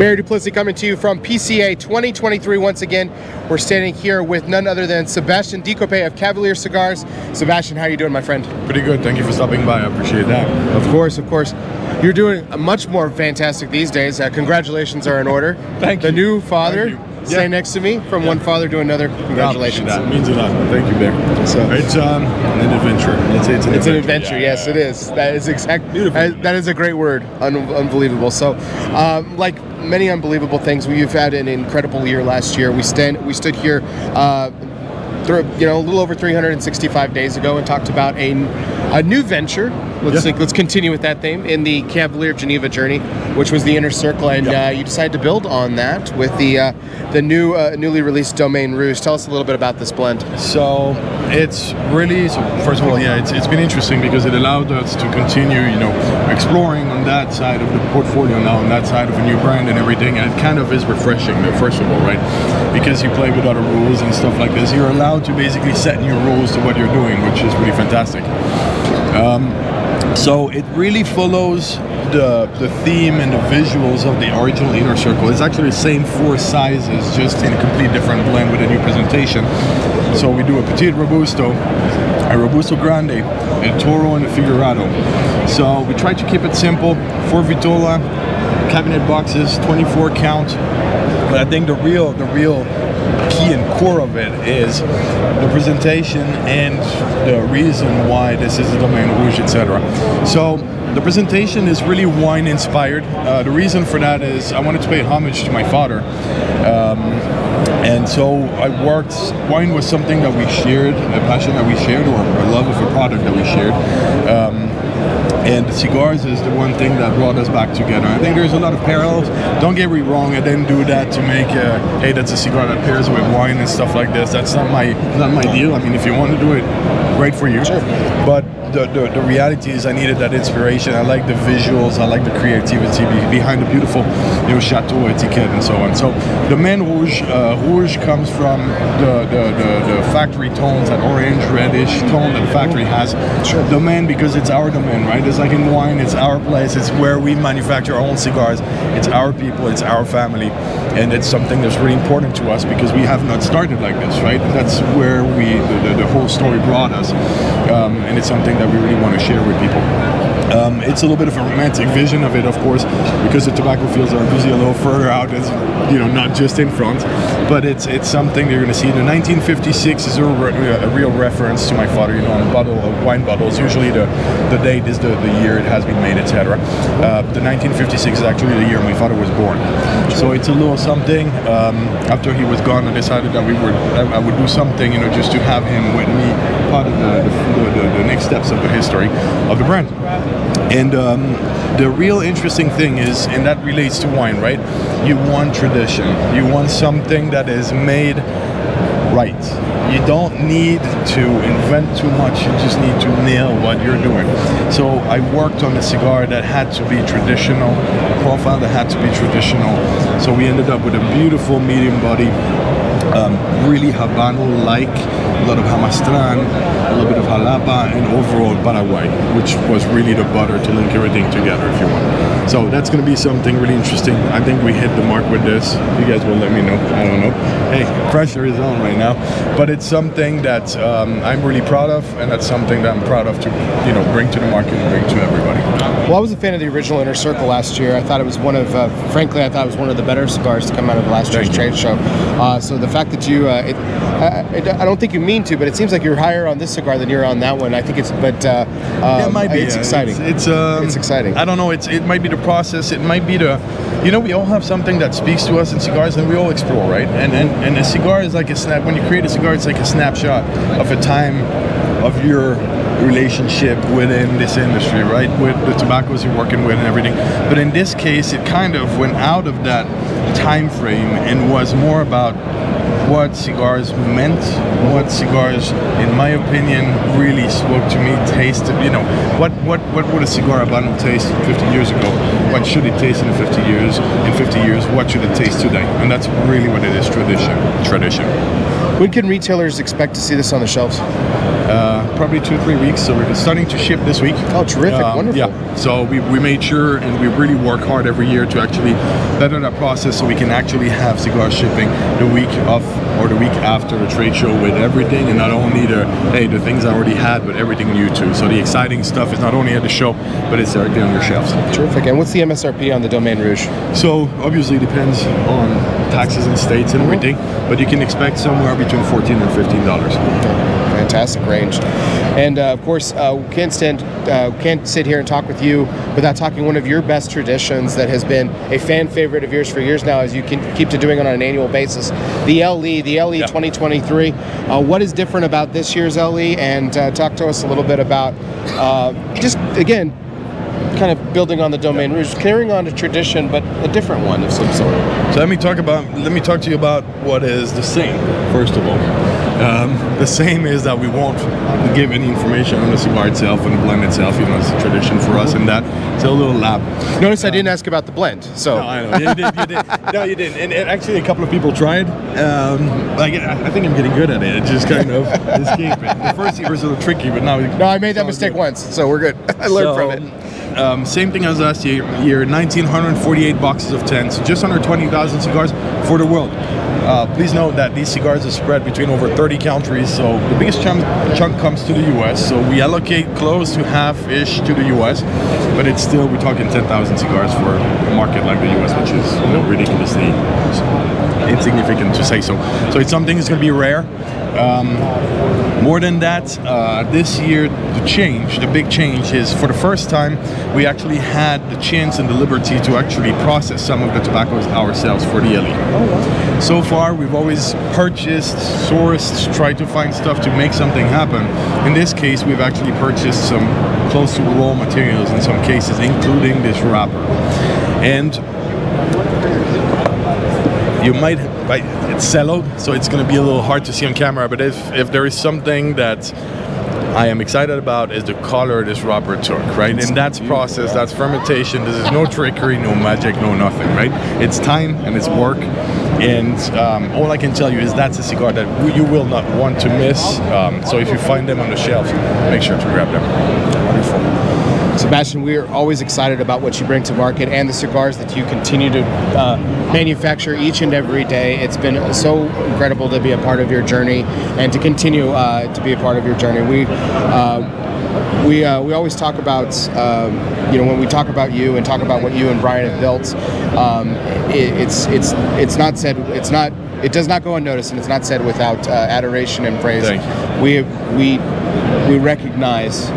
Barry Duplessis coming to you from PCA 2023 once again. We're standing here with none other than Sebastian Decoppet of Cavalier Cigars. Sebastian, how are you doing, my friend? Pretty good. Thank you for stopping by. I appreciate that. Of course, of course. You're doing much more fantastic these days. Uh, congratulations are in order. Thank the you. The new father Thank you. next to me from one father to another. Congratulations. That means a lot. Thank you, Bear. So- it's um, an adventure. Let's it's an It's an adventure. adventure, Yeah, yes, it is. That is exact. Beautiful. that- that is a great word. Un- unbelievable. So, um, like many unbelievable things, we've had an incredible year last year. We stand, we stood here, uh, through, you know, a little over 365 days ago, and talked about a, a new venture. Let's Yeah. let's continue with that theme in the Cavalier Genève journey, which was the inner circle, and Yeah. uh, you decided to build on that with the uh, the new uh, newly released Domaine Rouge. Tell us a little bit about this blend. So it's really so. First of all, yeah, it's, it's been interesting because it allowed us to continue, you know, exploring on that side of the portfolio now, on that side of a new brand and everything. And it kind of is refreshing. First of all, right, because you play with other rules and stuff like this, you're allowed to basically set new rules to what you're doing, which is really fantastic. So it really follows the the theme and the visuals of the original inner circle. It's actually the same four sizes, just in a completely different blend with a new presentation. So we do a Petit Robusto, a Robusto Grande, a Toro, and a Figurado. So we try to keep it simple. Four Vitola, cabinet boxes, 24 count. But I think the real the real key and core of it is the presentation and the reason why this is a Domaine Rouge, etc. So the presentation is really wine inspired. Uh, the reason for that is I wanted to pay homage to my father. Um, and so I worked, wine was something that we shared, a passion that we shared, or a love of a product that we shared. Um, and cigars is the one thing that brought us back together. I think there's a lot of parallels. Don't get me wrong, I didn't do that to make, uh, hey, that's a cigar that pairs with wine and stuff like this. That's not my not my deal. I mean, if you want to do it, great for you. Sure. But the, the, the reality is, I needed that inspiration. I like the visuals. I like the creativity behind the beautiful, you know, chateau etiquette and so on. So Domaine Rouge, uh, Rouge comes from the, the, the, the factory tones, that orange reddish tone that the factory has. Sure. Domain because it's our domain, right? It's like in wine, it's our place. It's where we manufacture our own cigars. It's our people. It's our family, and it's something that's really important to us because we have not started like this, right? That's where we the, the, the whole story brought us, um, and it's something that we really want to share with people. Um, it's a little bit of a romantic vision of it, of course, because the tobacco fields are usually a little further out, as you know, not just in front. But it's it's something you're going to see. The 1956 is a, re- a real reference to my father. You know, on bottle of wine bottles, usually the the date is the, the year it has been made, etc. Uh, the 1956 is actually the year my father was born. So it's a little something. Um, after he was gone, I decided that we would I would do something, you know, just to have him with me, part of the the, the, next steps of the history of the brand. And um, the real interesting thing is, and that relates to wine, right? You want tradition. You want something that is made right. You don't need to invent too much. You just need to nail what you're doing. So I worked on a cigar that had to be traditional, a profile that had to be traditional. So we ended up with a beautiful medium body, um, really Habano-like, a lot of Jamastran, a little bit of Jalapa, and overall Paraguay, which was really the butter to link everything together, if you want. So that's going to be something really interesting. I think we hit the mark with this. You guys will let me know. I don't know. Hey, pressure is on right now, but it's something that um, I'm really proud of, and that's something that I'm proud of to, you know, bring to the market and bring to everybody. Well, I was a fan of the original Inner Circle last year. I thought it was one of, uh, frankly, I thought it was one of the better cigars to come out of last year's Thank trade show. Uh, so the fact that you, uh, it, I, I- I don't think you mean to, but it seems like you're higher on this cigar than you're on that one. I think it's, but uh, um, it might be. It's yeah. exciting. It's it's, um, It's exciting. I don't know. It's it might be the process. It might be the, you know, we all have something that speaks to us in cigars, and we all explore, right? And and and a cigar is like a snap. When you create a cigar, it's like a snapshot of a time of your relationship within this industry, right? With the tobaccos you're working with and everything. But in this case, it kind of went out of that time frame and was more about what cigars meant, what cigars, in my opinion, really spoke to me, tasted, you know, what, what, what would a cigar Habano taste 50 years ago? What should it taste in 50 years? In 50 years, what should it taste today? And that's really what it is, tradition. Tradition. When can retailers expect to see this on the shelves? Uh, probably two three weeks. So we're starting to ship this week. Oh, terrific. Um, Wonderful. Yeah. So we, we made sure and we really work hard every year to actually better that process so we can actually have cigar shipping the week of or the week after the trade show with everything and not only the hey the things I already had but everything new too. So the exciting stuff is not only at the show but it's directly on your shelves. Terrific. And what's the MSRP on the Domaine Rouge? So obviously it depends on taxes and states and everything, but you can expect somewhere between fourteen and fifteen dollars. Fantastic range. And uh, of course, uh, we can't stand, uh, can't sit here and talk with you without talking one of your best traditions that has been a fan favorite of yours for years now, as you can keep to doing it on an annual basis. The LE, the LE Yeah. 2023. Uh, what is different about this year's LE? And uh, talk to us a little bit about uh, just again. Kind of building on the Domaine Rouge, carrying on a tradition, but a different one of some sort. So let me talk about let me talk to you about what is the same. First of all, um, the same is that we won't give any information on the cigar itself and the blend itself. You know, it's a tradition for us, and that it's a little lab. Notice I didn't ask about the blend, so No, I know you did. You did. No, you didn't. And, and actually, a couple of people tried. Um, like I I think I'm getting good at it. It just kind of escape it. The first year was a little tricky, but now no, I made that mistake once, so we're good. I learned from it. Um, same thing as last year. Year 1948 boxes of 10, so just under 20,000 cigars for the world. Uh, please note that these cigars are spread between over 30 countries, so the biggest chunk, chunk comes to the U.S. So we allocate close to half-ish to the U.S., but it's still we're talking 10,000 cigars for a market like the U.S., which is you know ridiculously insignificant to say so. So it's something that's going to be rare. Um, more than that, uh, this year the change, the big change is for the first time we actually had the chance and the liberty to actually process some of the tobaccos ourselves for the LE. So far, we've always purchased, sourced, tried to find stuff to make something happen. In this case, we've actually purchased some close to raw materials in some cases, including this wrapper. And you might it's celloed so it's going to be a little hard to see on camera but if if there is something that I am excited about is the color this wrapper took, right? And that's process, that's fermentation. This is no trickery, no magic, no nothing, right? It's time and it's work. And um, all I can tell you is that's a cigar that you will not want to miss. Um, so if you find them on the shelf, make sure to grab them. Wonderful. Sebastian, we are always excited about what you bring to market and the cigars that you continue to uh, manufacture each and every day. It's been so incredible to be a part of your journey and to continue uh, to be a part of your journey. We uh, we uh, we always talk about um, you know when we talk about you and talk about what you and Brian have built. Um, it, it's it's it's not said it's not it does not go unnoticed and it's not said without uh, adoration and praise. Thank you. We we we recognize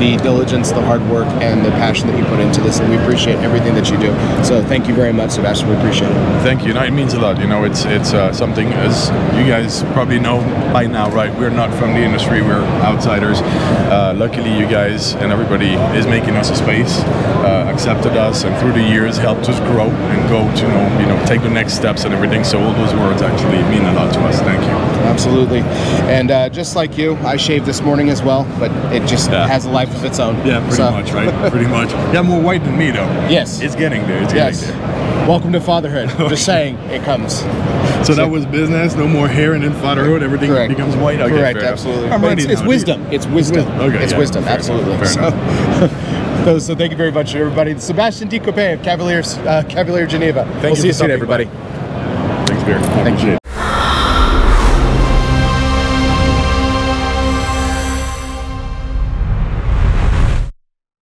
the diligence, the hard work, and the passion that you put into this, and we appreciate everything that you do. So thank you very much, Sebastian. We appreciate it. Thank you. No, it means a lot. You know, it's it's uh, something as you guys probably know by now, right? We're not from the industry. We're outsiders. Uh, luckily, you guys and everybody is making us a space, uh, accepted us, and through the years helped us grow and go to you know, you know take the next steps and everything. So all those words actually mean a lot to us. Thank you. Absolutely. And uh, just like you, I shaved this morning as well, but it just Yeah. has a life of its own. Yeah, pretty So- much, right? pretty much. Yeah, more white than me though. Yes. It's getting there. It's Yes. getting there. Welcome to fatherhood. Just saying, it comes. So that was business. No more hair and then fatherhood. Everything Correct. becomes white. Okay, Correct. Absolutely. It's, it's now, dude. wisdom. It's wisdom. wisdom. Okay, It's yeah. wisdom. Absolutely. enough. So, so, so thank you very much, everybody. Sebastian Decoppet of Cavaliers, uh, Cavalier Genève. we'll you see you soon, everybody. Thanks, Beer. Thank you.